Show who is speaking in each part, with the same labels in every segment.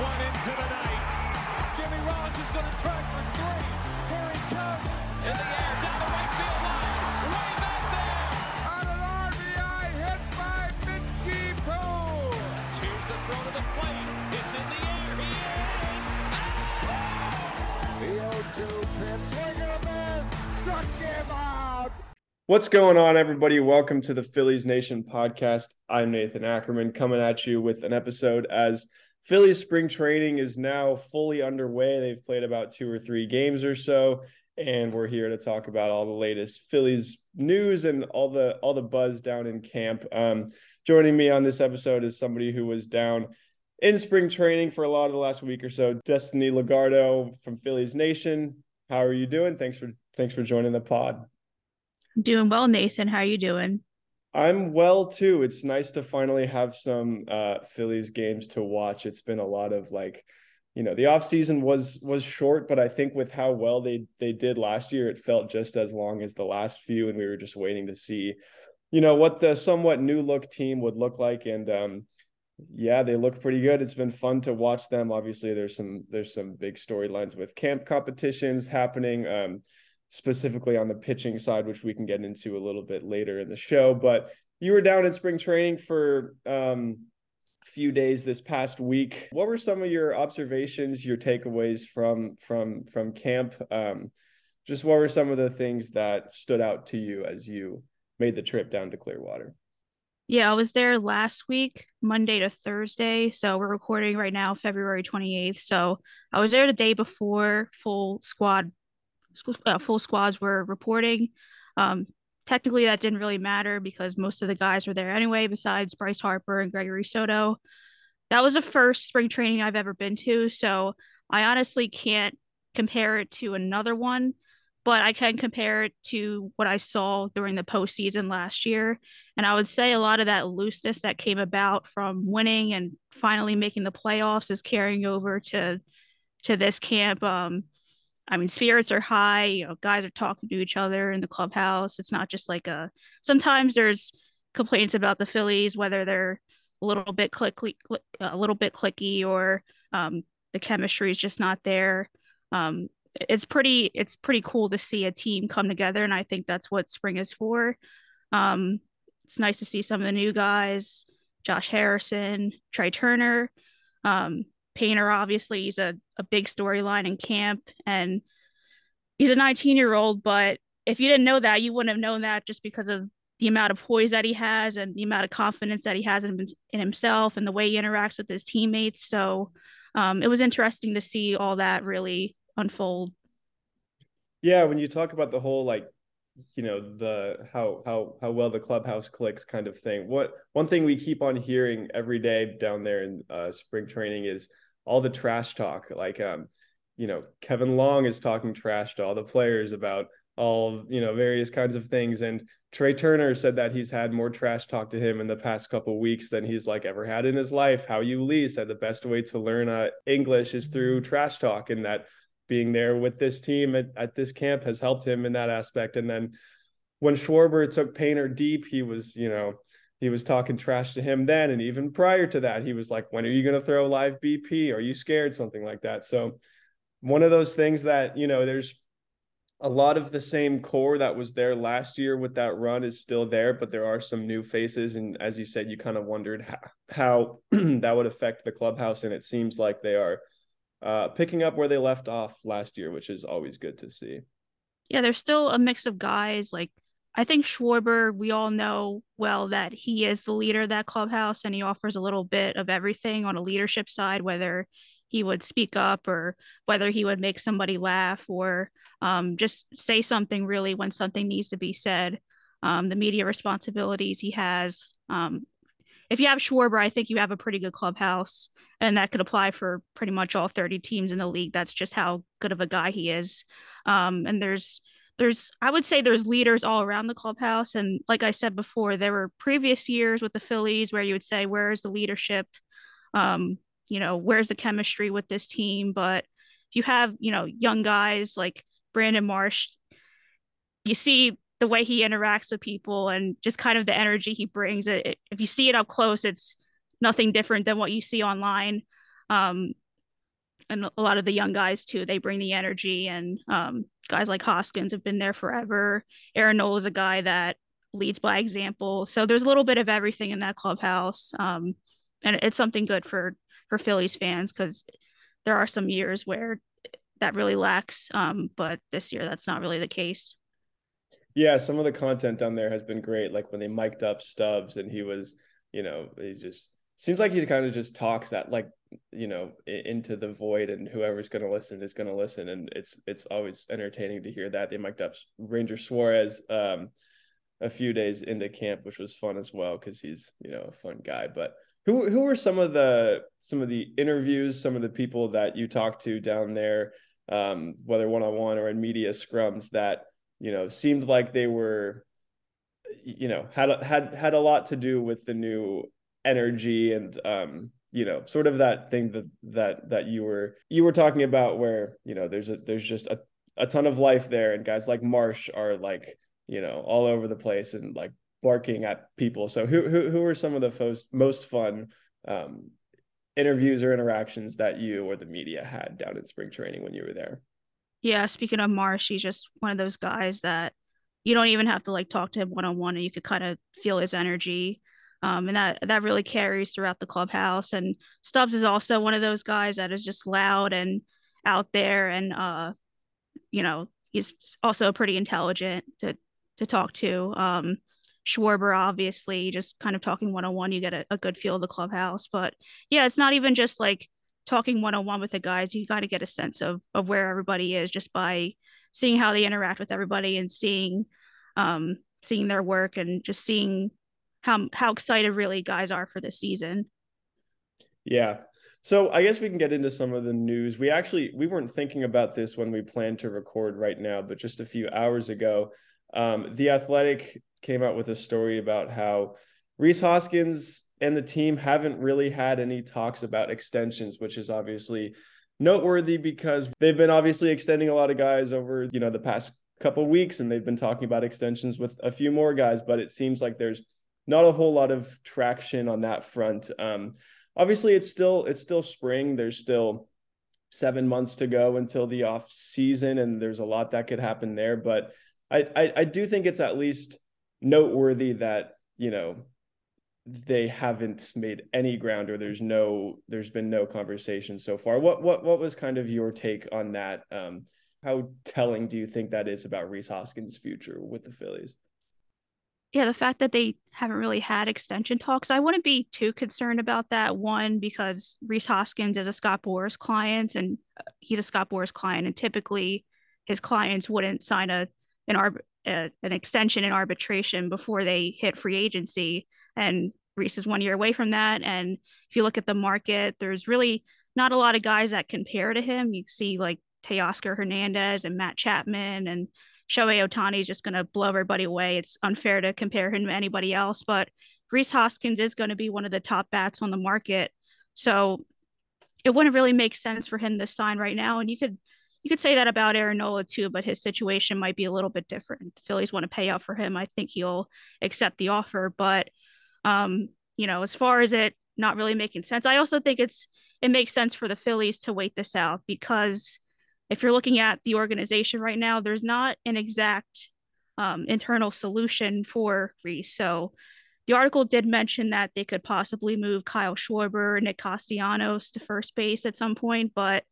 Speaker 1: one into the night.
Speaker 2: Jimmy Rollins is going to try for three. Here he comes.
Speaker 1: In the air, down the right field line. Way back there.
Speaker 2: On an RBI hit by Mitchie Poole.
Speaker 1: Here's the throw to the plate. It's in the air. He is.
Speaker 2: The 0-2 pitch. Swing and a miss. Struck him out.
Speaker 3: What's going on, everybody? Welcome to the Phillies Nation podcast. I'm Nathan Ackerman coming at you with an episode as Phillies spring training is now fully underway. They've played about two or three games or so, and we're here to talk about all the latest Phillies news and all the all the buzz down in camp. Um, joining me on this episode is somebody who was down in spring training for a lot of the last week or so. Destiny Lugardo from Phillies Nation. How are you doing? Thanks for thanks for joining the pod.
Speaker 4: Doing well, Nathan. How are you doing?
Speaker 3: I'm well too. It's nice to finally have some uh Phillies games to watch. It's been a lot of like, you know, the off season was was short, but I think with how well they they did last year, it felt just as long as the last few and we were just waiting to see, you know, what the somewhat new look team would look like and um yeah, they look pretty good. It's been fun to watch them. Obviously, there's some there's some big storylines with camp competitions happening. Um specifically on the pitching side, which we can get into a little bit later in the show. But you were down in spring training for um, a few days this past week. What were some of your observations, your takeaways from from from camp? Um, just what were some of the things that stood out to you as you made the trip down to Clearwater?
Speaker 4: Yeah, I was there last week, Monday to Thursday. So we're recording right now, February 28th. So I was there the day before full squad uh, full squads were reporting. Um, technically, that didn't really matter because most of the guys were there anyway, besides Bryce Harper and Gregory Soto. That was the first spring training I've ever been to. So I honestly can't compare it to another one, but I can compare it to what I saw during the postseason last year. And I would say a lot of that looseness that came about from winning and finally making the playoffs is carrying over to to this camp. Um, I mean, spirits are high. You know, guys are talking to each other in the clubhouse. It's not just like a. Sometimes there's complaints about the Phillies, whether they're a little bit clicky, a little bit clicky, or um, the chemistry is just not there. Um, it's pretty. It's pretty cool to see a team come together, and I think that's what spring is for. Um, it's nice to see some of the new guys, Josh Harrison, Trea Turner. Um, Painter, obviously, he's a, a big storyline in camp and he's a 19 year old. But if you didn't know that, you wouldn't have known that just because of the amount of poise that he has and the amount of confidence that he has in, in himself and the way he interacts with his teammates. So um, it was interesting to see all that really unfold.
Speaker 3: Yeah, when you talk about the whole like you know the how how how well the clubhouse clicks kind of thing. What one thing we keep on hearing every day down there in uh, spring training is all the trash talk. Like um you know kevin long is talking trash to all the players about all you know various kinds of things. And Trea Turner said that he's had more trash talk to him in the past couple weeks than he's like ever had in his life. Hao-Yu Lee said the best way to learn uh, english is through trash talk and that being there with this team at, at this camp has helped him in that aspect. And then when Schwarber took Painter deep, he was, you know, he was talking trash to him then. And even prior to that, he was like, when are you going to throw live BP? Are you scared? Something like that. So one of those things that, you know, there's a lot of the same core that was there last year with that run is still there, but there are some new faces. And as you said, you kind of wondered how, how that would affect the clubhouse. And it seems like they are uh, picking up where they left off last year, which is always good to see.
Speaker 4: Yeah, there's still a mix of guys. Like I think Schwarber, we all know well that he is the leader of that clubhouse, and he offers a little bit of everything on a leadership side, whether he would speak up or whether he would make somebody laugh or um, just say something really when something needs to be said. Um, the media responsibilities he has. Um, if you have Schwarber, I think you have a pretty good clubhouse and that could apply for pretty much all 30 teams in the league. That's just how good of a guy he is. Um, and there's there's I would say there's leaders all around the clubhouse. And like I said before, there were previous years with the Phillies where you would say, where's the leadership? Um, you know, where's the chemistry with this team? But if you have, you know, young guys like Brandon Marsh, you see the way he interacts with people and just kind of the energy he brings. It, if you see it up close, it's nothing different than what you see online. Um, and a lot of the young guys too. They bring the energy, and um, guys like Hoskins have been there forever. Aaron Nola is a guy that leads by example. So there's a little bit of everything in that clubhouse, um, and it's something good for for Phillies fans because there are some years where that really lacks. Um, but this year, that's not really the case.
Speaker 3: Yeah, some of the content down there has been great. Like when they mic'd up Stubbs and he was, you know, he just seems like he kind of just talks that like, you know, into the void and whoever's going to listen is going to listen. And it's, it's always entertaining to hear that they mic'd up Ranger Suarez um, a few days into camp, which was fun as well. Cause he's, you know, a fun guy, but who, who were some of the, some of the interviews, some of the people that you talked to down there, um, whether one-on-one or in media scrums that, you know, seemed like they were, you know, had had had a lot to do with the new energy and um, you know, sort of that thing that that that you were you were talking about where, you know, there's a there's just a, a ton of life there and guys like Marsh are like, you know, all over the place and like barking at people. So who who who are some of the most most fun um, interviews or interactions that you or the media had down in spring training when you were there?
Speaker 4: Yeah, speaking of Marsh, he's just one of those guys that you don't even have to like talk to him one on one, and you could kind of feel his energy. Um, and that that really carries throughout the clubhouse. And Stubbs is also one of those guys that is just loud and out there, and uh, you know, he's also pretty intelligent to to talk to. Um, Schwarber, obviously, just kind of talking one on one, you get a, a good feel of the clubhouse. But yeah, it's not even just like talking one on one with the guys, you got to get a sense of of where everybody is just by seeing how they interact with everybody and seeing um seeing their work and just seeing how how excited really guys are for this season.
Speaker 3: Yeah. So I guess we can get into some of the news. We actually we weren't thinking about this when we planned to record right now, but just a few hours ago, um, the Athletic came out with a story about how Rhys Hoskins and the team haven't really had any talks about extensions, which is obviously noteworthy because they've been obviously extending a lot of guys over, you know, the past couple weeks and they've been talking about extensions with a few more guys, but it seems like there's not a whole lot of traction on that front. Um, obviously it's still it's still spring. There's still seven months to go until the off season, and there's a lot that could happen there. But I, I, I do think it's at least noteworthy that you know they haven't made any ground or there's no there's been no conversation so far. What what what was kind of your take on that? Um how telling do you think that is about Rhys Hoskins' future with the Phillies?
Speaker 4: Yeah the fact that they haven't really had extension talks. I wouldn't be too concerned about that. One because Rhys Hoskins is a Scott Boras client and uh, he's a Scott Boras client and typically his clients wouldn't sign a an arb- a, an extension in arbitration before they hit free agency. And Rhys is one year away from that. And if you look at the market, there's really not a lot of guys that compare to him. You see like Teoscar Hernandez and Matt Chapman and Shohei Ohtani is just going to blow everybody away. It's unfair to compare him to anybody else, but Rhys Hoskins is going to be one of the top bats on the market. So it wouldn't really make sense for him to sign right now. And you could you could say that about Aaron Nola too, but his situation might be a little bit different. The Phillies want to pay out for him. I think he'll accept the offer. But um, you know, as far as it not really making sense, I also think it's it makes sense for the Phillies to wait this out because if you're looking at the organization right now, there's not an exact um, internal solution for Rhys. So the article did mention that they could possibly move Kyle Schwarber, Nick Castellanos to first base at some point, but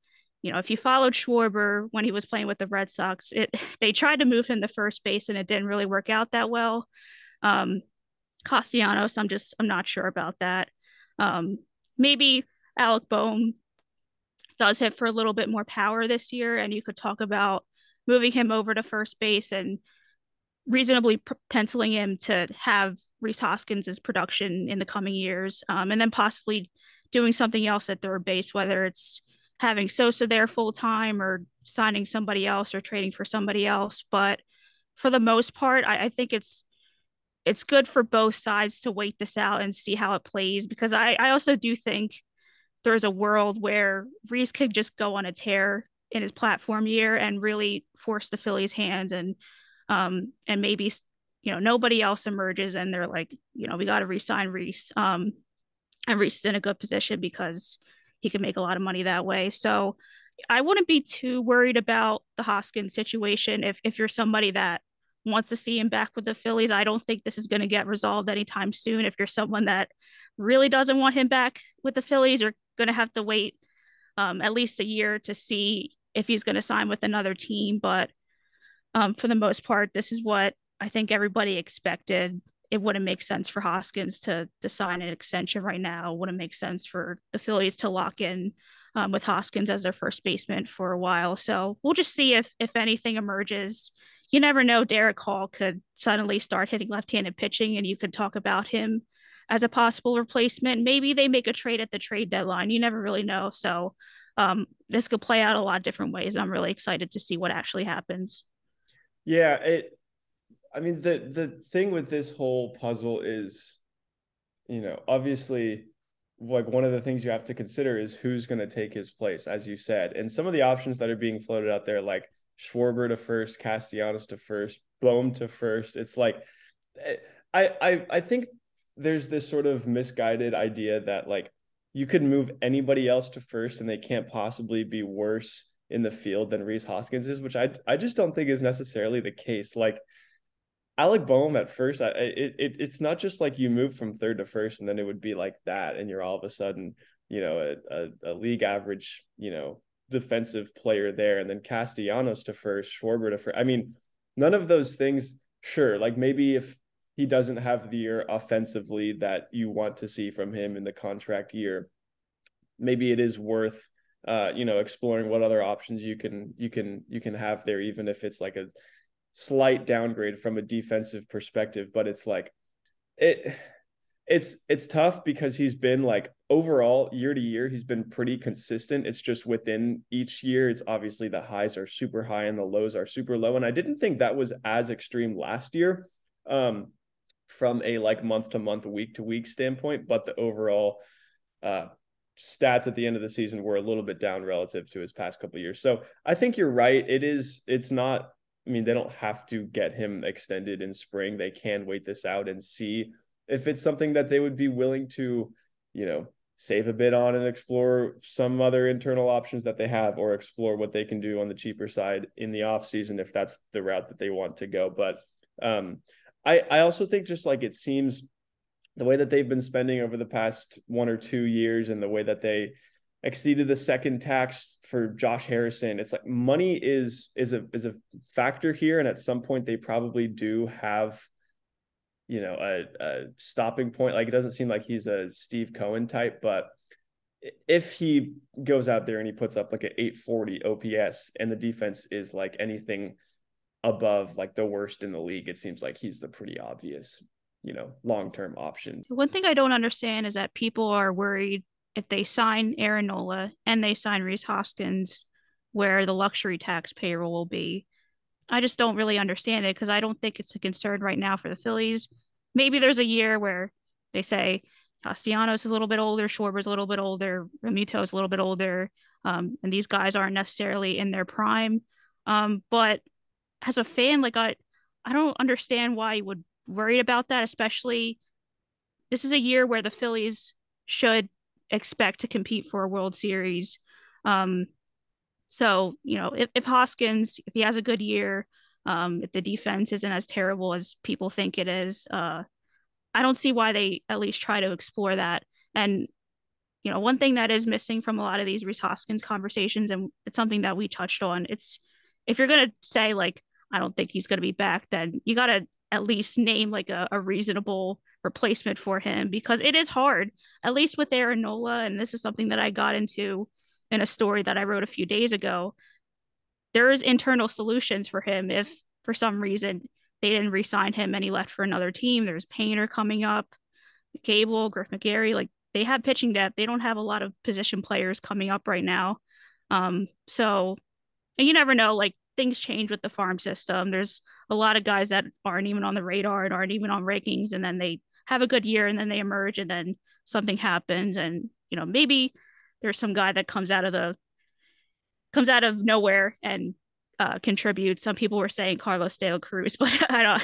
Speaker 4: you know, if you followed Schwarber when he was playing with the Red Sox, it they tried to move him to first base and it didn't really work out that well. Um, Castellanos, I'm just I'm not sure about that. Um, maybe Alec Bohm does hit for a little bit more power this year, and you could talk about moving him over to first base and reasonably penciling him to have Rhys Hoskins' production in the coming years, um, and then possibly doing something else at third base, whether it's having Sosa there full time or signing somebody else or trading for somebody else. But for the most part, I, I, think it's it's good for both sides to wait this out and see how it plays because I, I also do think there's a world where Rhys could just go on a tear in his platform year and really force the Phillies' hands and um and maybe you know nobody else emerges and they're like you know we got to resign Rhys um and Rhys is in a good position because he can make a lot of money that way. So I wouldn't be too worried about the Hoskins situation if if you're somebody that wants to see him back with the Phillies. I don't think this is going to get resolved anytime soon. If you're someone that really doesn't want him back with the Phillies, you're going to have to wait um, at least a year to see if he's going to sign with another team. But um, for the most part, this is what I think everybody expected. It wouldn't make sense for Hoskins to to sign an extension right now. It wouldn't make sense for the Phillies to lock in um, with Hoskins as their first baseman for a while. So we'll just see if if anything emerges. You never know. Darick Hall could suddenly start hitting left-handed pitching, and you could talk about him as a possible replacement. Maybe they make a trade at the trade deadline. You never really know. So um, this could play out a lot of different ways. I'm really excited to see what actually happens.
Speaker 3: Yeah, it. I mean, the the thing with this whole puzzle is, you know, obviously, like one of the things you have to consider is who's going to take his place, as you said, and some of the options that are being floated out there, like Schwarber to first, Castellanos to first, Bohm to first. It's like, eh, I I I think there's this sort of misguided idea that like you could move anybody else to first and they can't possibly be worse in the field than Rhys Hoskins is, which I I just don't think is necessarily the case. Like Alec Bohm at first, I it, it it's not just like you move from third to first and then it would be like that, and you're all of a sudden you know a, a, a league average you know defensive player there, and then Castellanos to first, Schwarber to first. I mean, none of those things. Sure, like maybe if he doesn't have the year offensively that you want to see from him in the contract year, maybe it is worth uh, you know, exploring what other options you can you can you can have there, even if it's like a slight downgrade from a defensive perspective. But it's like it it's it's tough because he's been like overall year to year he's been pretty consistent it's just within each year it's obviously the highs are super high and the lows are super low and i didn't think that was as extreme last year um from a like month to month week to week standpoint but the overall uh stats at the end of the season were a little bit down relative to his past couple years. So I think you're right. It is. It's not. I mean, they don't have to get him extended in spring. They can wait this out and see if it's something that they would be willing to, you know, save a bit on and explore some other internal options that they have or explore what they can do on the cheaper side in the off season if that's the route that they want to go. But um, I I also think just like it seems the way that they've been spending over the past one or two years and the way that they exceeded the second tax for Josh Harrison. It's like money is is a is a factor here, and at some point they probably do have, you know, a, a stopping point. Like it doesn't seem like he's a Steve Cohen type, but if he goes out there and he puts up like an 840 OPS and the defense is like anything above like the worst in the league, it seems like he's the pretty obvious you know long term option.
Speaker 4: One thing I don't understand is that people are worried if they sign Aaron Nola and they sign Rhys Hoskins, where the luxury tax payroll will be. I just don't really understand it because I don't think it's a concern right now for the Phillies. Maybe there's a year where they say Castellanos is a little bit older, Schwarber's a little bit older, Realmuto is a little bit older, um, and these guys aren't necessarily in their prime. Um, but as a fan, like I, I don't understand why you would worry about that, especially this is a year where the Phillies should expect to compete for a World Series. Um, so, you know, if, if Hoskins, if he has a good year, um, if the defense isn't as terrible as people think it is, uh, I don't see why they at least try to explore that. And, you know, one thing that is missing from a lot of these Rhys Hoskins conversations, and it's something that we touched on, it's if you're going to say, like, I don't think he's going to be back, then you got to at least name like a, a reasonable replacement for him because it is hard, at least with Aaron Nola. And this is something that I got into in a story that I wrote a few days ago. There's internal solutions for him if for some reason they didn't re-sign him and he left for another team. There's Painter coming up, Gable, Griff McGarry, like they have pitching depth. They don't have a lot of position players coming up right now. Um, so and you never know, like things change with the farm system. There's a lot of guys that aren't even on the radar and aren't even on rankings, and then they have a good year and then they emerge, and then something happens, and you know maybe there's some guy that comes out of the comes out of nowhere and uh, contributes. Some people were saying Carlos De La Cruz, but I don't.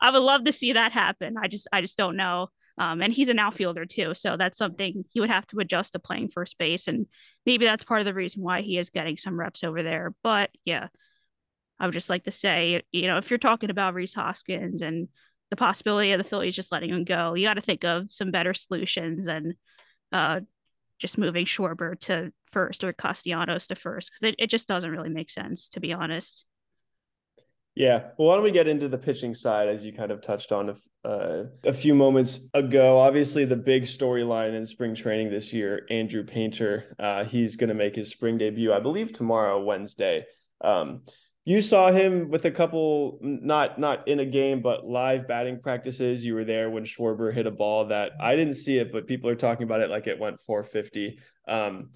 Speaker 4: I would love to see that happen. I just I just don't know. Um, and he's an outfielder too, so that's something he would have to adjust to playing first base, and maybe that's part of the reason why he is getting some reps over there. But yeah, I would just like to say, you know, if you're talking about Rhys Hoskins and the possibility of the Phillies just letting him go, you got to think of some better solutions and uh, just moving Schwarber to first or Castellanos to first because it, it just doesn't really make sense, to be honest.
Speaker 3: Yeah. Well, why don't we get into the pitching side as you kind of touched on a, uh, a few moments ago? Obviously, the big storyline in spring training this year, Andrew Painter. Uh, he's going to make his spring debut, I believe, tomorrow, Wednesday. Um, you saw him with a couple, not not in a game, but live batting practices. You were there when Schwarber hit a ball that I didn't see it, but people are talking about it like it went 450. Um,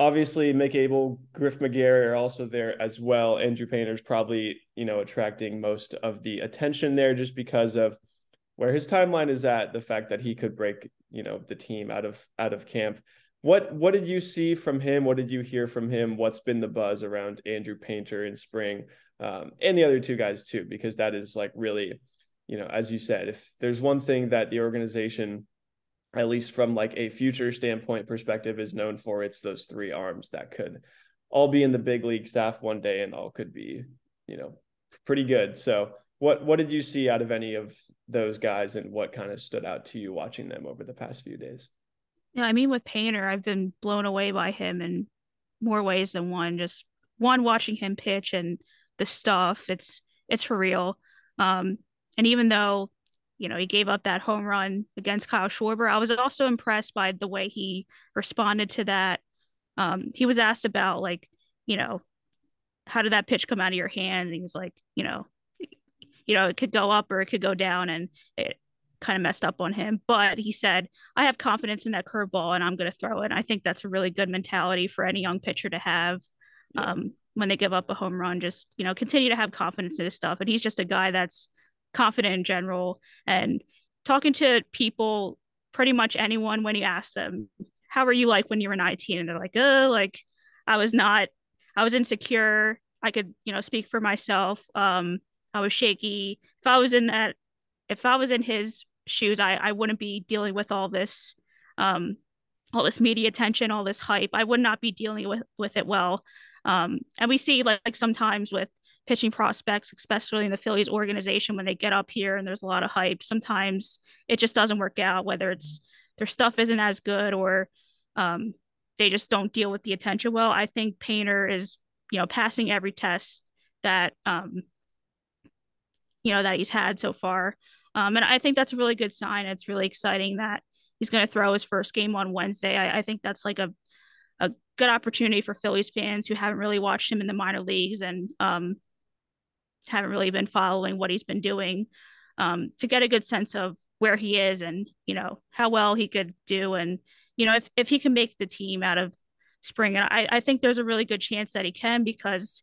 Speaker 3: obviously Mick Abel, Griff McGarry are also there as well. Andrew Painter's probably, you know, attracting most of the attention there just because of where his timeline is at, the fact that he could break, you know, the team out of out of camp. What what did you see from him? What did you hear from him? What's been the buzz around Andrew Painter in spring? Um, and the other two guys too, because that is like really, you know, as you said, if there's one thing that the organization at least from like a future standpoint perspective is known for it's those three arms that could all be in the big league staff one day and all could be you know pretty good so what what did you see out of any of those guys and what kind of stood out to you watching them over the past few days
Speaker 4: yeah i mean with painter i've been blown away by him in more ways than one just one watching him pitch and the stuff it's it's for real um and even though you know, he gave up that home run against Kyle Schwarber. I was also impressed by the way he responded to that. Um, he was asked about like, you know, how did that pitch come out of your hands? And he was like, you know, you know, it could go up or it could go down, and it kind of messed up on him. But he said, I have confidence in that curveball, and I'm going to throw it. I think that's a really good mentality for any young pitcher to have. Yeah. Um, when they give up a home run, just you know, continue to have confidence in his stuff. And he's just a guy that's confident in general and talking to people pretty much anyone when you ask them how are you like when you were 19 and they're like oh like i was not i was insecure i could you know speak for myself um i was shaky if i was in that if i was in his shoes i i wouldn't be dealing with all this um all this media attention all this hype i would not be dealing with with it well um and we see like, like sometimes with pitching prospects, especially in the Phillies organization, when they get up here and there's a lot of hype, sometimes it just doesn't work out, whether it's their stuff isn't as good or um, they just don't deal with the attention well. I think Painter is, you know, passing every test that, um, you know, that he's had so far. Um, and I think that's a really good sign. It's really exciting that he's going to throw his first game on Wednesday. I, I think that's like a, a good opportunity for Phillies fans who haven't really watched him in the minor leagues and um, haven't really been following what he's been doing um, to get a good sense of where he is and you know how well he could do and you know if, if he can make the team out of spring and I, I think there's a really good chance that he can because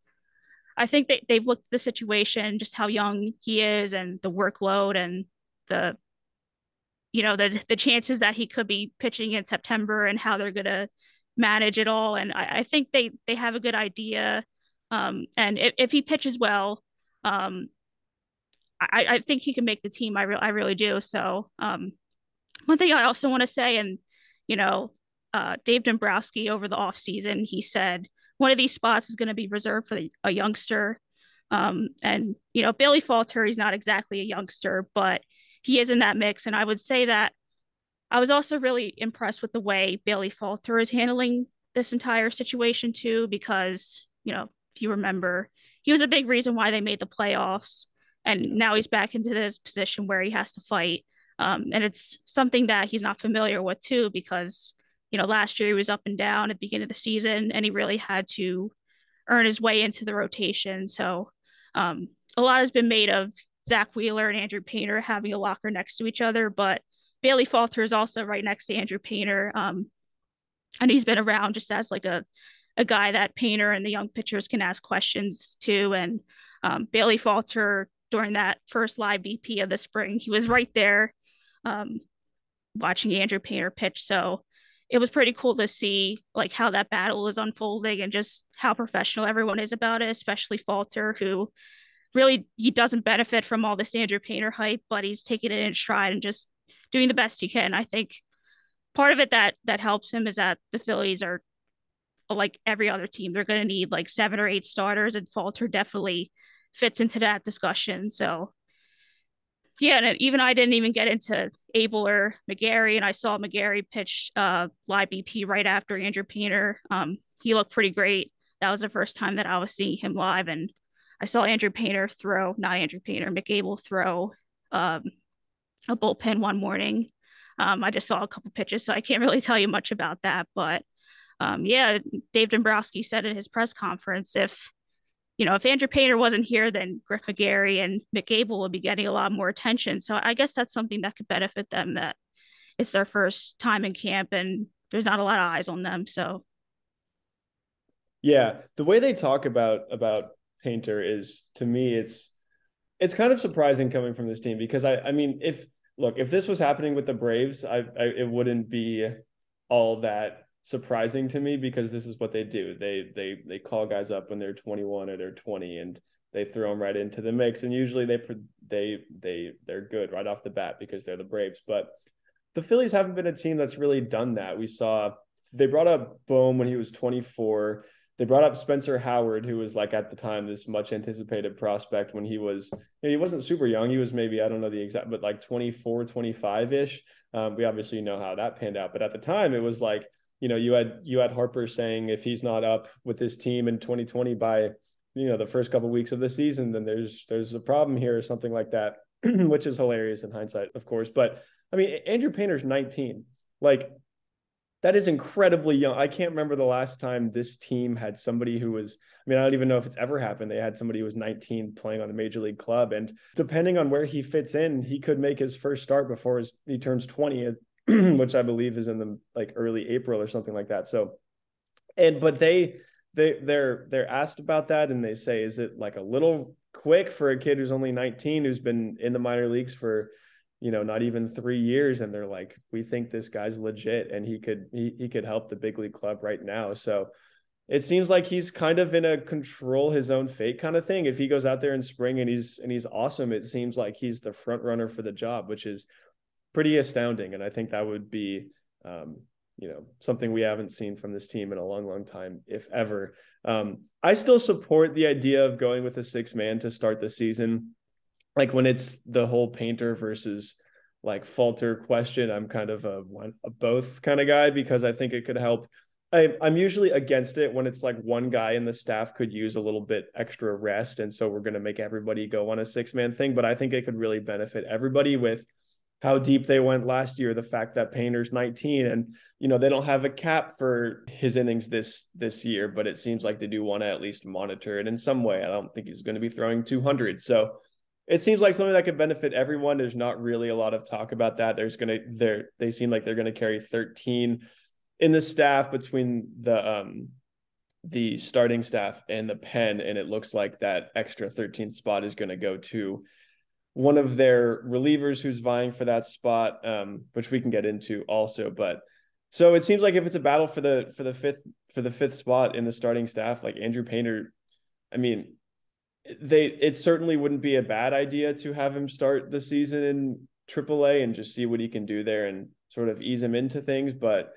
Speaker 4: I think they, they've looked at the situation just how young he is and the workload and the you know the the chances that he could be pitching in September and how they're gonna manage it all and I, I think they they have a good idea um, and if, if he pitches well um, I, I think he can make the team. I, re- I really do. So um, one thing I also want to say, and you know, uh, Dave Dombrowski over the offseason, he said one of these spots is going to be reserved for the, a youngster. Um, and you know, Bailey Falter, he's not exactly a youngster, but he is in that mix. And I would say that I was also really impressed with the way Bailey Falter is handling this entire situation too, because you know, if you remember, he was a big reason why they made the playoffs. And now he's back into this position where he has to fight. Um, and it's something that he's not familiar with too, because you know last year he was up and down at the beginning of the season, and he really had to earn his way into the rotation. So um, a lot has been made of Zack Wheeler and Andrew Painter having a locker next to each other, but Bailey Falter is also right next to Andrew Painter. Um, and he's been around just as like a a guy that Painter and the young pitchers can ask questions to. And um, Bailey Falter during that first live BP of the spring, he was right there um, watching Andrew Painter pitch. So it was pretty cool to see like how that battle is unfolding and just how professional everyone is about it, especially Falter, who really he doesn't benefit from all this Andrew Painter hype, but he's taking it in stride and just doing the best he can. I think part of it that that helps him is that the Phillies are like every other team. They're going to need like seven or eight starters, and Falter definitely fits into that discussion. So yeah, and even I didn't even get into Abel or McGarry, and I saw McGarry pitch uh, live BP right after Andrew Painter. Um, he looked pretty great. That was the first time that I was seeing him live, and I saw Andrew Painter throw, not Andrew Painter, Mick Abel throw um, a bullpen one morning. Um, I just saw a couple pitches, so I can't really tell you much about that. But um, yeah, Dave Dombrowski said in his press conference if you know, if Andrew Painter wasn't here, then Griff McGarry and Mick Abel would be getting a lot more attention. So I guess that's something that could benefit them that it's their first time in camp and there's not a lot of eyes on them. So
Speaker 3: yeah, the way they talk about about Painter is to me it's it's kind of surprising coming from this team because I I mean if look if this was happening with the Braves I, I it wouldn't be all that surprising to me because this is what they do. They they they call guys up when they're 21 or they're 20 and they throw them right into the mix and usually they they they they're good right off the bat because they're the Braves. But the Phillies haven't been a team that's really done that. We saw they brought up Bohm when he was 24. They brought up Spencer Howard, who was like at the time this much anticipated prospect when he was, you know, he wasn't super young. He was maybe, I don't know the exact, but like 24, 25 ish. Um, we obviously know how that panned out. But at the time, it was like, you know, you had you had Harper saying if he's not up with his team in 2020 by you know the first couple of weeks of the season, then there's there's a problem here or something like that, which is hilarious in hindsight, of course. But I mean, Andrew Painter's 19. Like that is incredibly young. I can't remember the last time this team had somebody who was, I mean, I don't even know if it's ever happened. They had somebody who was 19 playing on the major league club. And depending on where he fits in, he could make his first start before his, he turns 20 which I believe is in the like early April or something like that. So, and but they they they're they're asked about that and they say, is it like a little quick for a kid who's only 19 who's been in the minor leagues for you know not even three years? And they're like we think this guy's legit and he could he, he could help the big league club right now. So it seems like he's kind of in a control his own fate kind of thing. If he goes out there in spring and he's and he's awesome it seems like he's the front runner for the job which is pretty astounding. And I think that would be, um, you know, something we haven't seen from this team in a long, long time, if ever. Um, I still support the idea of going with a six man to start the season. Like when it's the whole painter versus like falter question, I'm kind of a one a both kind of guy because I think it could help. I, I'm usually against it when it's like one guy in the staff could use a little bit extra rest. And so we're going to make everybody go on a six man thing. But I think it could really benefit everybody with how deep they went last year the fact that painter's 19 and you know they don't have a cap for his innings this this year but it seems like they do want to at least monitor it in some way. I don't think he's going to be throwing 200 so it seems like something that could benefit everyone. There's not really a lot of talk about that. There's going to they're they seem like they're going to carry 13 in the staff between the um the starting staff and the pen and it looks like that extra 13th spot is going to go to one of their relievers who's vying for that spot, um, which we can get into also. But so it seems like if it's a battle for the for the fifth for the fifth spot in the starting staff, like Andrew Painter, I mean, they it certainly wouldn't be a bad idea to have him start the season in AAA and just see what he can do there and sort of ease him into things. But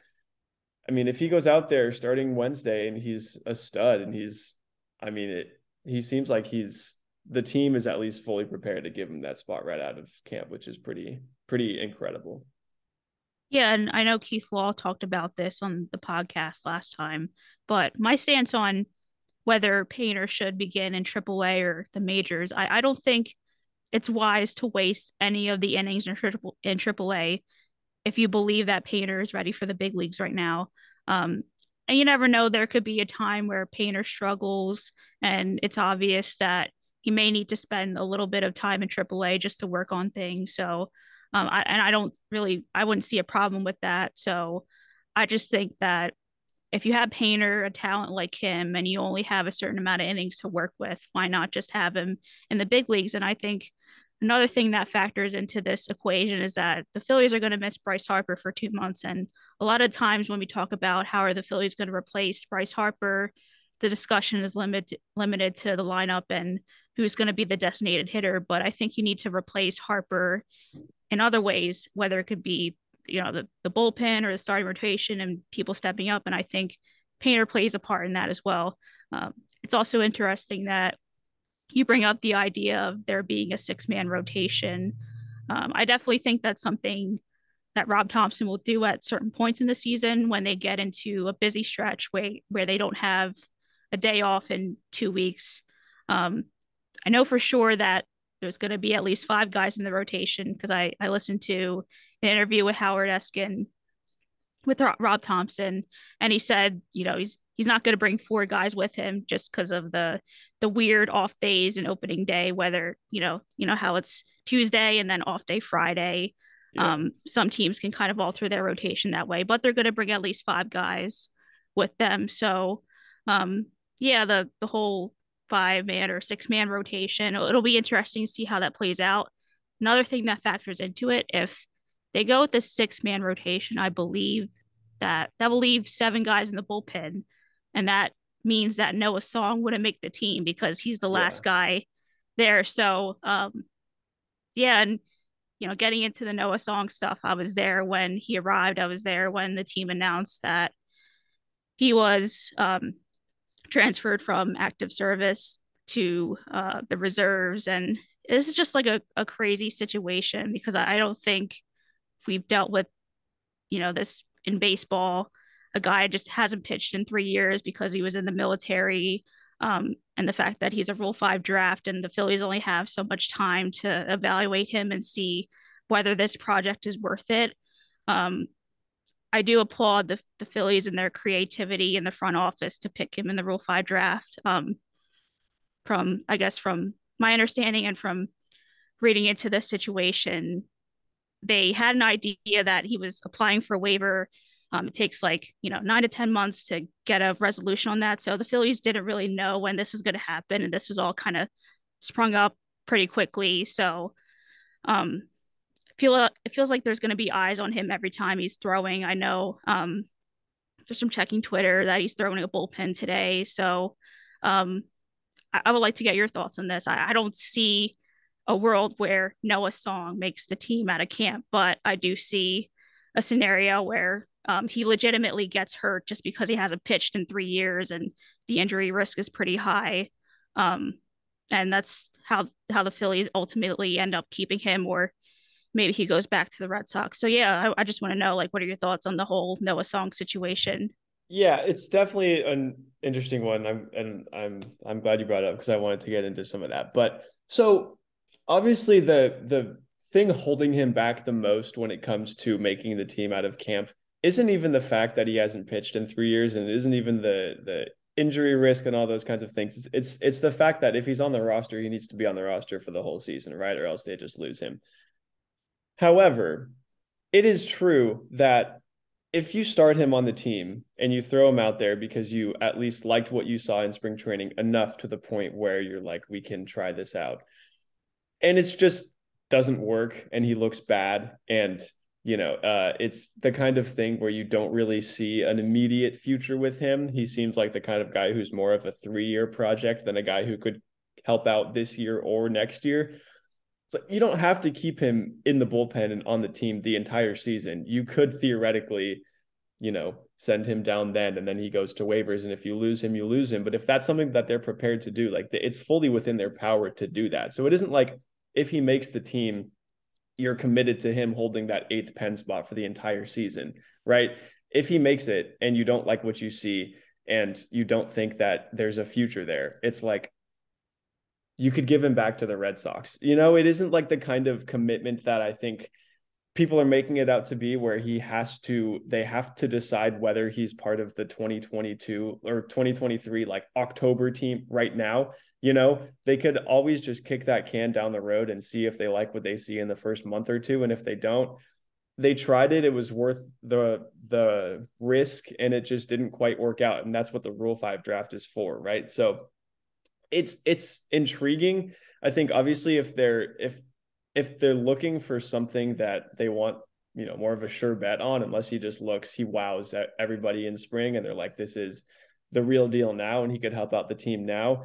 Speaker 3: I mean, if he goes out there starting Wednesday and he's a stud and he's, I mean, it he seems like he's the team is at least fully prepared to give him that spot right out of camp, which is pretty pretty incredible.
Speaker 4: Yeah, and I know Keith Law talked about this on the podcast last time, but my stance on whether Painter should begin in AAA or the majors, I, I don't think it's wise to waste any of the innings in triple in AAA if you believe that Painter is ready for the big leagues right now. Um, and you never know, there could be a time where Painter struggles, and it's obvious that he may need to spend a little bit of time in AAA just to work on things. So, um, I, and I don't really, I wouldn't see a problem with that. So, I just think that if you have Painter, a talent like him, and you only have a certain amount of innings to work with, why not just have him in the big leagues? And I think another thing that factors into this equation is that the Phillies are going to miss Bryce Harper for two months. And a lot of times when we talk about how are the Phillies going to replace Bryce Harper, the discussion is limited limited to the lineup and who's going to be the designated hitter. But I think you need to replace Harper in other ways, whether it could be you know the the bullpen or the starting rotation and people stepping up. And I think Painter plays a part in that as well. Um, it's also interesting that you bring up the idea of there being a six man rotation. Um, I definitely think that's something that Rob Thomson will do at certain points in the season when they get into a busy stretch where where they don't have a day off in two weeks. Um, I know for sure that there's going to be at least five guys in the rotation because I I listened to an interview with Howard Eskin with Rob Thomson, and he said, you know, he's he's not going to bring four guys with him just because of the the weird off days and opening day, whether you know, you know how it's Tuesday and then off day Friday. Yeah. Um, some teams can kind of alter their rotation that way, but they're going to bring at least five guys with them. So, um, yeah, the the whole five man or six man rotation, it'll be interesting to see how that plays out. Another thing that factors into it, if they go with the six man rotation, I believe that that will leave seven guys in the bullpen, and that means that Noah Song wouldn't make the team because he's the last yeah. guy there. So, um, yeah, and you know, getting into the Noah Song stuff, I was there when he arrived. I was there when the team announced that he was um, transferred from active service to uh, the reserves. And this is just like a, a crazy situation because I, don't think we've dealt with, you know, this in baseball. A guy just hasn't pitched in three years because he was in the military. Um, and the fact that he's a Rule 5 draft and the Phillies only have so much time to evaluate him and see whether this project is worth it. Um, I do applaud the, the Phillies and their creativity in the front office to pick him in the Rule 5 draft. Um, from, I guess, from my understanding and from reading into the situation, they had an idea that he was applying for a waiver um, it takes like, you know, nine to 10 months to get a resolution on that. So the Phillies didn't really know when this was going to happen. And this was all kind of sprung up pretty quickly. So um, feel it feels like there's going to be eyes on him every time he's throwing. I know um, just from checking Twitter that he's throwing a bullpen today. So um, I, I, would like to get your thoughts on this. I, I don't see a world where Noah Song makes the team out of camp, but I do see a scenario where um, he legitimately gets hurt just because he hasn't pitched in three years and the injury risk is pretty high. Um, and that's how how the Phillies ultimately end up keeping him, or maybe he goes back to the Red Sox. So yeah, I, I just want to know like what are your thoughts on the whole Noah Song situation?
Speaker 3: Yeah, it's definitely an interesting one. I'm and I'm I'm glad you brought it up because I wanted to get into some of that. But so obviously the the thing holding him back the most when it comes to making the team out of camp isn't even the fact that he hasn't pitched in three years, and it isn't even the the injury risk and all those kinds of things. It's, it's it's the fact that if he's on the roster, he needs to be on the roster for the whole season, right? Or else they just lose him. However, it is true that if you start him on the team and you throw him out there because you at least liked what you saw in spring training enough to the point where you're like, we can try this out. And it's just doesn't work and he looks bad and you know, uh, it's the kind of thing where you don't really see an immediate future with him. He seems like the kind of guy who's more of a three year project than a guy who could help out this year or next year. So you don't have to keep him in the bullpen and on the team the entire season. You could theoretically, you know, send him down then and then he goes to waivers. And if you lose him, you lose him. But if that's something that they're prepared to do, like it's fully within their power to do that. So it isn't like if he makes the team, you're committed to him holding that eighth pen spot for the entire season, right? If he makes it and you don't like what you see and you don't think that there's a future there, it's like you could give him back to the Red Sox. You know, it isn't like the kind of commitment that I think people are making it out to be where he has to they have to decide whether he's part of the 2022 or 2023 like October team right now. You know they could always just kick that can down the road and see if they like what they see in the first month or two. And if they don't they tried it. It was worth the the risk and it just didn't quite work out. And that's what the rule 5 draft is for right? So it's it's intriguing. I think obviously if they're if if they're looking for something that they want you know more of a sure bet on unless he just looks he wows everybody in spring and they're like this is the real deal now and he could help out the team now.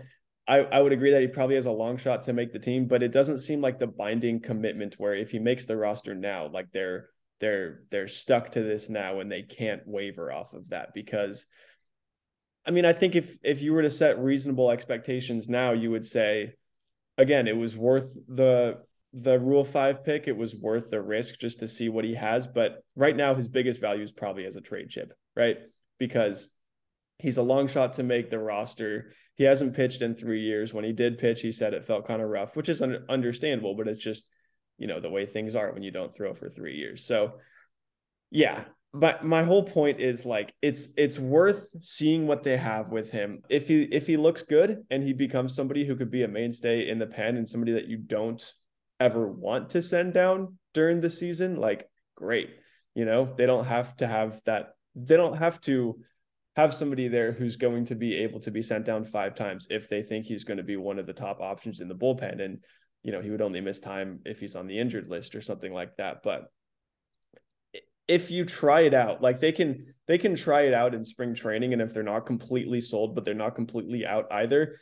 Speaker 3: I, I would agree that he probably has a long shot to make the team, but it doesn't seem like the binding commitment where if he makes the roster now, like they're they're they're stuck to this now and they can't waver off of that because I mean, I think if if you were to set reasonable expectations now, you would say again, it was worth the the rule 5 pick, it was worth the risk just to see what he has, but right now his biggest value is probably as a trade chip, right? Because he's a long shot to make the roster. He hasn't pitched in 3 years. When he did pitch, he said it felt kind of rough, which is un- understandable, but it's just you know the way things are when you don't throw for three years. So yeah, but my whole point is like it's it's worth seeing what they have with him. If he if he looks good and he becomes somebody who could be a mainstay in the pen and somebody that you don't ever want to send down during the season, like great. You know, they don't have to have that they don't have to have somebody there who's going to be able to be sent down five times if they think he's going to be one of the top options in the bullpen. And you know, he would only miss time if he's on the injured list or something like that. But if you try it out, like they can they can try it out in spring training, and if they're not completely sold, but they're not completely out either,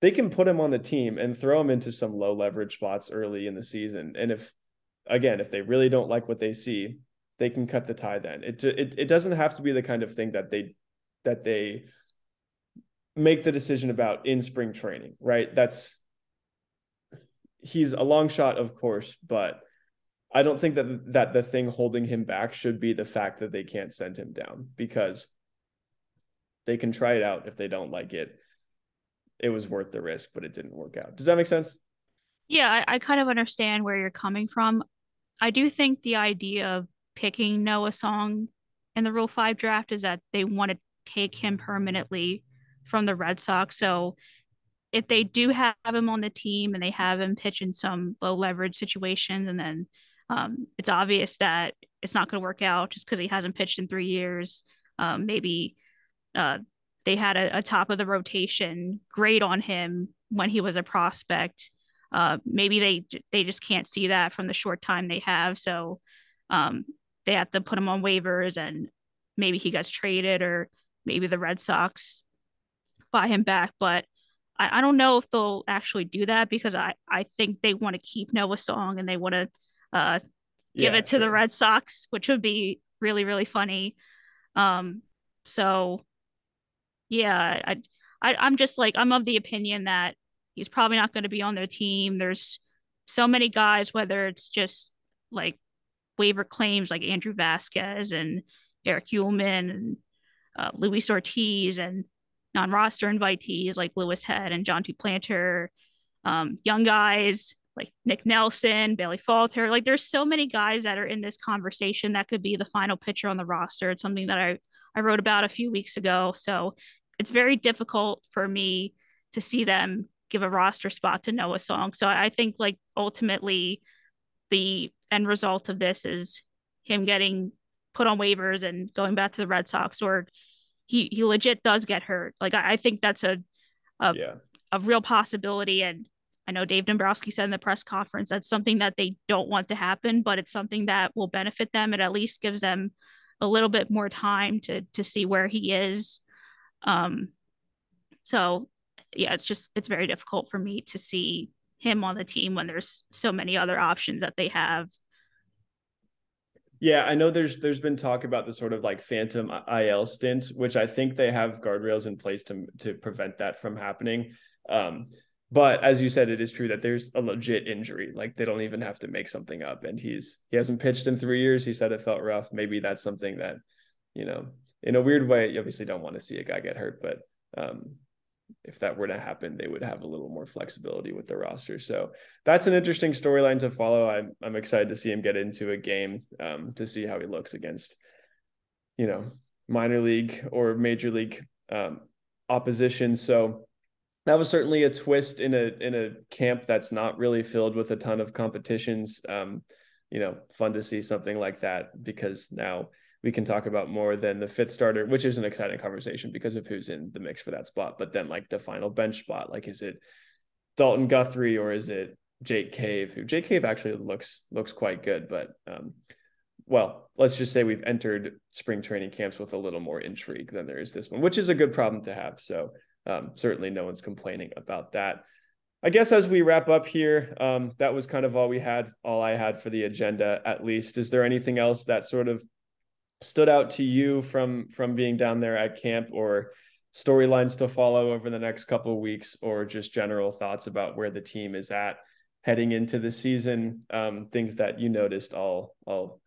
Speaker 3: they can put him on the team and throw him into some low leverage spots early in the season. And if again, if they really don't like what they see, they can cut the tie then. It it it doesn't have to be the kind of thing that they that they make the decision about in spring training, right? That's he's a long shot, of course, but I don't think that that the thing holding him back should be the fact that they can't send him down because they can try it out if they don't like it. It was worth the risk, but it didn't work out. Does that make sense?
Speaker 4: Yeah, I, I kind of understand where you're coming from. I do think the idea of picking Noah Song in the Rule 5 draft is that they want to take him permanently from the Red Sox. So if they do have him on the team and they have him pitch in some low leverage situations, and then um, it's obvious that it's not going to work out just because he hasn't pitched in three years, um, maybe uh, they had a, a, top of the rotation grade on him when he was a prospect. Uh, maybe they they just can't see that from the short time they have, so um, they have to put him on waivers, and maybe he gets traded, or maybe the Red Sox buy him back. But I, I don't know if they'll actually do that because I, I think they want to keep Noah Song and they want to uh, give yeah, it to sure. the Red Sox, which would be really, really funny. Um, so yeah, I, I I'm just like I'm of the opinion that he's probably not going to be on their team. There's so many guys, whether it's just like waiver claims like Andrew Vasquez and Erich Uelmen and uh, Luis Ortiz and non-roster invitees like Louis Head and Jon Duplantier, um, young guys like Nick Nelson, Bailey Falter. Like there's so many guys that are in this conversation that could be the final pitcher on the roster. It's something that I, I wrote about a few weeks ago. So it's very difficult for me to see them give a roster spot to Noah Song. So I think like ultimately the end result of this is him getting put on waivers and going back to the Red Sox or he he legit does get hurt. Like I, I think that's a a, yeah. a real possibility. And I know Dave Dombrowski said in the press conference that's something that they don't want to happen, but it's something that will benefit them. It at least gives them a little bit more time to to see where he is. Um, so yeah, it's just it's very difficult for me to see him on the team when there's so many other options that they have
Speaker 3: yeah, I know there's there's been talk about the sort of like phantom IL stint, which I think they have guardrails in place to to prevent that from happening. Um, but as you said, it is true that there's a legit injury. Like they don't even have to make something up. And he's he hasn't pitched in three years. He said it felt rough. Maybe that's something that, you know, in a weird way, you obviously don't want to see a guy get hurt, but um, if that were to happen, they would have a little more flexibility with the roster. So that's an interesting storyline to follow. I'm I'm excited to see him get into a game um, to see how he looks against, you know, minor league or major league um, opposition. So that was certainly a twist in a in a camp that's not really filled with a ton of competitions. Um, you know, fun to see something like that because now we can talk about more than the fifth starter, which is an exciting conversation because of who's in the mix for that spot. But then like the final bench spot, like is it Dalton Guthrie or is it Jake Cave? Who Jake Cave actually looks looks quite good, but um, well, let's just say we've entered spring training camps with a little more intrigue than there is this one, which is a good problem to have. So um, certainly no one's complaining about that. I guess as we wrap up here, um, that was kind of all we had, all I had for the agenda. At least, is there anything else that sort of stood out to you from from being down there at camp, or storylines to follow over the next couple of weeks, or just general thoughts about where the team is at heading into the season? Um, things that you noticed. I'll I'll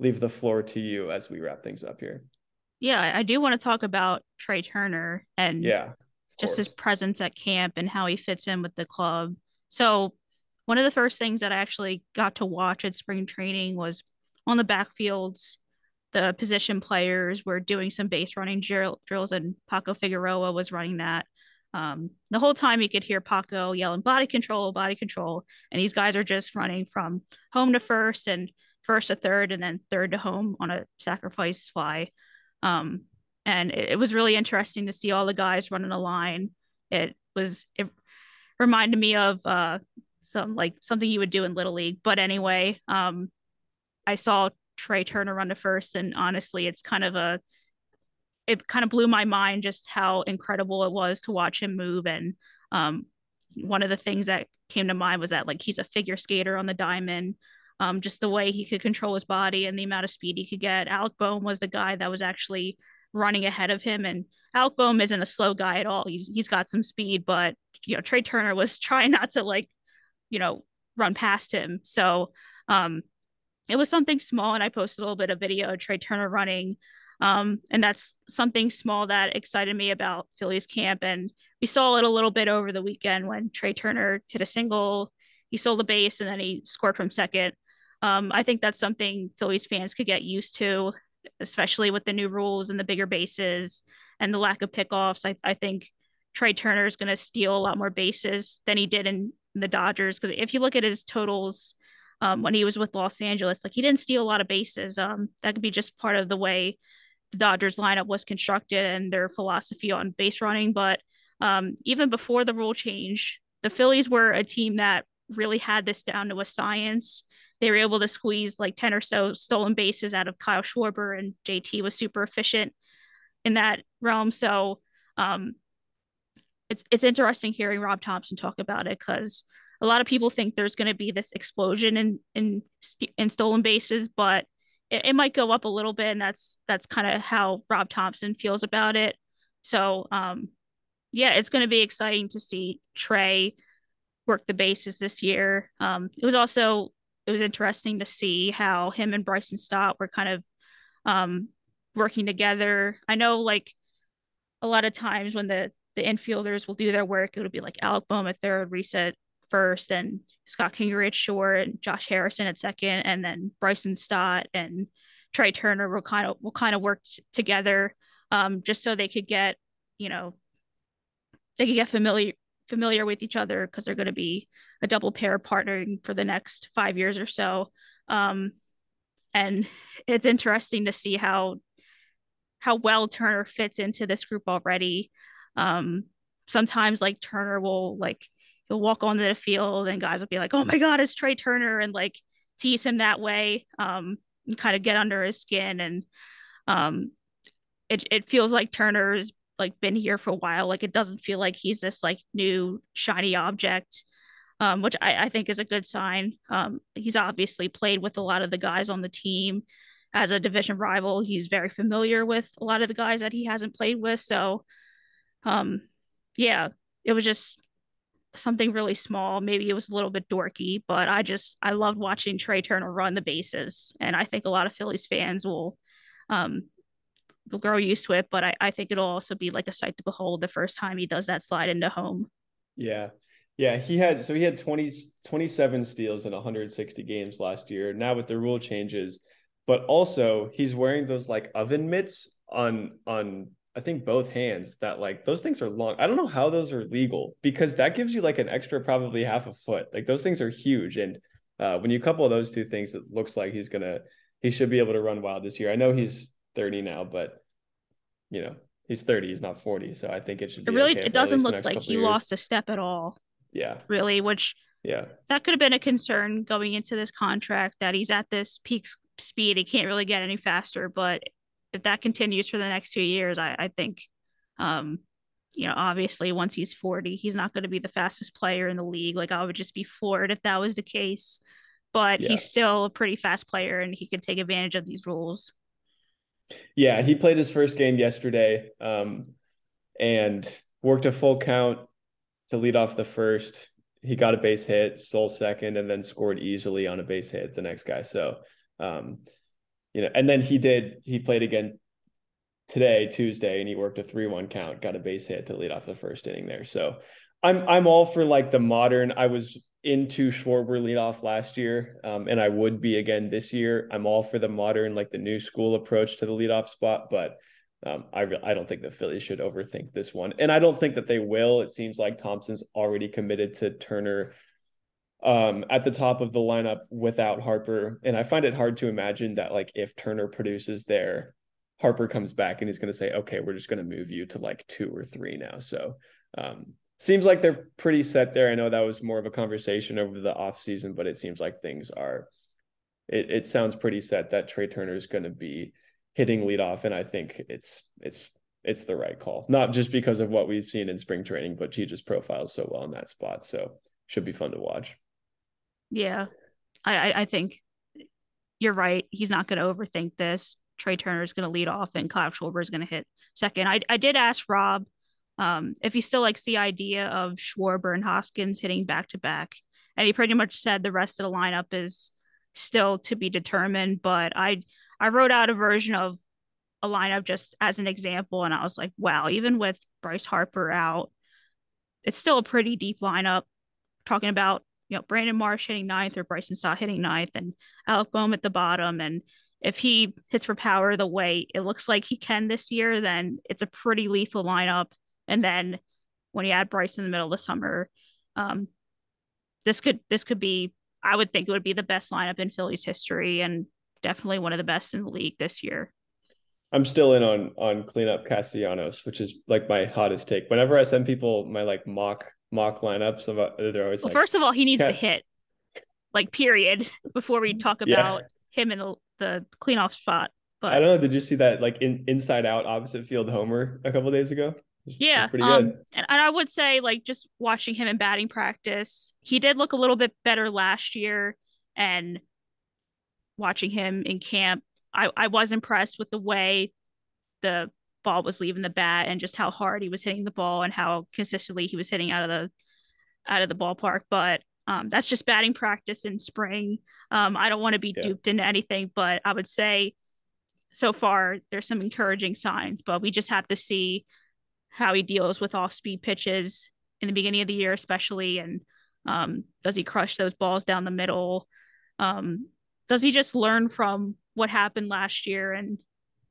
Speaker 3: leave the floor to you as we wrap things up here.
Speaker 4: Yeah, I do want to talk about Trea Turner and
Speaker 3: yeah
Speaker 4: just his presence at camp and how he fits in with the club. So, one of the first things that I actually got to watch at spring training was on the backfields. The position players were doing some base running drill, drills, and Paco Figueroa was running that. Um, the whole time you could hear Paco yelling body control, body control, and these guys are just running from home to first and first to third, and then third to home on a sacrifice fly. Um, and it, it was really interesting to see all the guys running a line. It was it reminded me of uh some like something you would do in little league. But anyway, um, I saw Trea Turner run to first, and honestly, it's kind of a it kind of blew my mind just how incredible it was to watch him move. And um, one of the things that came to mind was that like he's a figure skater on the diamond. Um, just the way he could control his body and the amount of speed he could get. Alec Bohm was the guy that was actually running ahead of him. And Alec Bohm isn't a slow guy at all. He's he's got some speed, but you know, Trea Turner was trying not to like, you know, run past him. So um it was something small and I posted a little bit of video of Trea Turner running. Um, and that's something small that excited me about Phillies camp. And we saw it a little bit over the weekend when Trea Turner hit a single, he stole the base and then he scored from second. Um, I think that's something Phillies fans could get used to especially with the new rules and the bigger bases and the lack of pickoffs. I, I think Trea Turner is going to steal a lot more bases than he did in the Dodgers. Because if you look at his totals um, when he was with Los Angeles, like he didn't steal a lot of bases. Um, that could be just part of the way the Dodgers lineup was constructed and their philosophy on base running. But um, even before the rule change, the Phillies were a team that really had this down to a science they were able to squeeze like 10 or so stolen bases out of Kyle Schwarber, and JT was super efficient in that realm. So um, it's it's interesting hearing Rob Thomson talk about it because a lot of people think there's going to be this explosion in in in stolen bases, but it, it might go up a little bit, and that's that's kind of how Rob Thomson feels about it. So um, yeah, it's going to be exciting to see Trea work the bases this year. Um, it was also it was interesting to see how him and Bryson Stott were kind of um, working together. I know like a lot of times when the the infielders will do their work, it'll be like Alec Bohm at third, Rhys at first, and Scott Kingery at short, and Josh Harrison at second, and then Bryson Stott and Trea Turner will kind of will kind of work t- together, um, just so they could get you know they could get familiar familiar with each other because they're going to be a double pair partnering for the next five years or so. Um, and it's interesting to see how how well Turner fits into this group already. Um, sometimes like Turner will like he'll walk onto the field and guys will be like, "Oh my God, it's Trea Turner," and like tease him that way, um, and kind of get under his skin. And um, it it feels like Turner is like been here for a while. Like it doesn't feel like he's this like new shiny object, um, which I, I think is a good sign. Um, he's obviously played with a lot of the guys on the team as a division rival. He's very familiar with a lot of the guys that he hasn't played with. So, um, yeah, it was just something really small. Maybe it was a little bit dorky, but I just I loved watching Trea Turner run the bases, and I think a lot of Phillies fans will um, will grow used to it, but I, I think it'll also be like a sight to behold the first time he does that slide into home.
Speaker 3: Yeah. Yeah, he had so he had 20 27 steals in 160 games last year. Now with the rule changes, but also he's wearing those like oven mitts on on I think both hands that like those things are long. I don't know how those are legal because that gives you like an extra probably half a foot. Like those things are huge and uh, when you couple those two things, it looks like he's gonna he should be able to run wild this year. I know he's 30 now, but you know, he's 30, he's not 40. So I think it should be
Speaker 4: it really
Speaker 3: okay
Speaker 4: it doesn't look like he lost a step at all.
Speaker 3: Yeah.
Speaker 4: Really, which
Speaker 3: yeah.
Speaker 4: That could have been a concern going into this contract that he's at this peak speed. He can't really get any faster. But if that continues for the next two years, I, I think um you know, obviously once he's 40, he's not going to be the fastest player in the league. Like I would just be floored if that was the case. But yeah. he's still a pretty fast player and he could take advantage of these rules.
Speaker 3: Yeah, he played his first game yesterday um, and worked a full count to lead off the first. He got a base hit, stole second, and then scored easily on a base hit the next guy. So, um, you know, and then he did, he played again today, Tuesday, and he worked a three-one count, got a base hit to lead off the first inning there. So I'm I'm all for like the modern. I was into Schwarber leadoff last year, um, and I would be again this year. I'm all for the modern, like the new school approach to the leadoff spot, but um, I I don't think the Phillies should overthink this one, and I don't think that they will. It seems like Thomson's already committed to Turner um, at the top of the lineup without Harper, and I find it hard to imagine that like if Turner produces there Harper comes back and he's going to say, okay, we're just going to move you to like two or three now. So um, seems like they're pretty set there. I know that was more of a conversation over the off season, but it seems like things are. It it sounds pretty set that Trea Turner is going to be hitting leadoff, and I think it's it's it's the right call. Not just because of what we've seen in spring training, but he just profiles so well in that spot. So should be fun to watch.
Speaker 4: Yeah, I I think you're right. He's not going to overthink this. Trea Turner is going to lead off and Kyle Schwarber is going to hit second. I, I did ask Rob um, if he still likes the idea of Schwarber and Hoskins hitting back to back. And he pretty much said the rest of the lineup is still to be determined. But I I wrote out a version of a lineup just as an example, and I was like, wow, even with Bryce Harper out, it's still a pretty deep lineup. Talking about you know Brandon Marsh hitting ninth or Bryson Stott hitting ninth, and Alec Bohm at the bottom, and if he hits for power the way it looks like he can this year, then it's a pretty lethal lineup. And then when you add Bryce in the middle of the summer, um, this could this could be I would think it would be the best lineup in Phillies history and definitely one of the best in the league this year.
Speaker 3: I'm still in on on cleanup Castellanos, which is like my hottest take. Whenever I send people my like mock mock lineups, about they're always
Speaker 4: well,
Speaker 3: like,
Speaker 4: first of all, he needs to hit, like period, before we talk about yeah. him in the the clean off spot. But
Speaker 3: I don't know. Did you see that like in inside out opposite field homer a couple days ago?
Speaker 4: It's, yeah, it's um, good. And, and I would say like just watching him in batting practice, he did look a little bit better last year, and watching him in camp, I I was impressed with the way the ball was leaving the bat and just how hard he was hitting the ball and how consistently he was hitting out of the out of the ballpark. But um, that's just batting practice in spring. Um, I don't want to be yeah. duped into anything, but I would say so far there's some encouraging signs, but we just have to see how he deals with off speed pitches in the beginning of the year, especially. And um, does he crush those balls down the middle? Um, does he just learn from what happened last year? And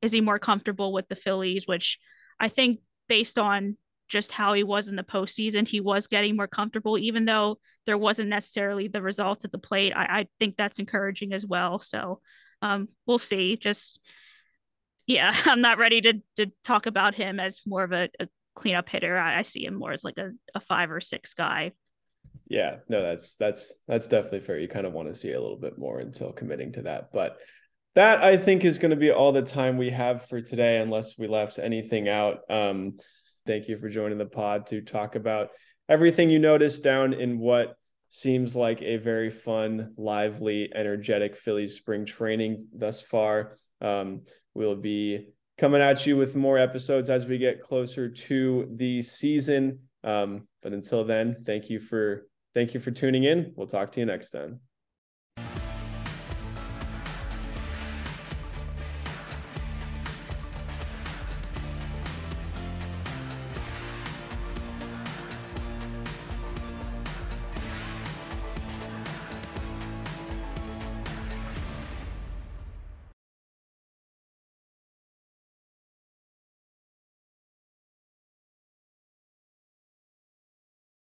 Speaker 4: is he more comfortable with the Phillies, which I think based on just how he was in the postseason. He was getting more comfortable, even though there wasn't necessarily the results at the plate. I, I think that's encouraging as well. So um, we'll see. Just yeah, I'm not ready to to talk about him as more of a, a cleanup hitter. I, I, see him more as like a, a five or six guy.
Speaker 3: Yeah, no, that's that's that's definitely fair. You kind of want to see a little bit more until committing to that, but that I think is going to be all the time we have for today, unless we left anything out. Um, Thank you for joining the pod to talk about everything you noticed down in what seems like a very fun, lively, energetic Phillies spring training thus far. Um, we'll be coming at you with more episodes as we get closer to the season. Um, but until then, thank you for thank you for tuning in. We'll talk to you next time.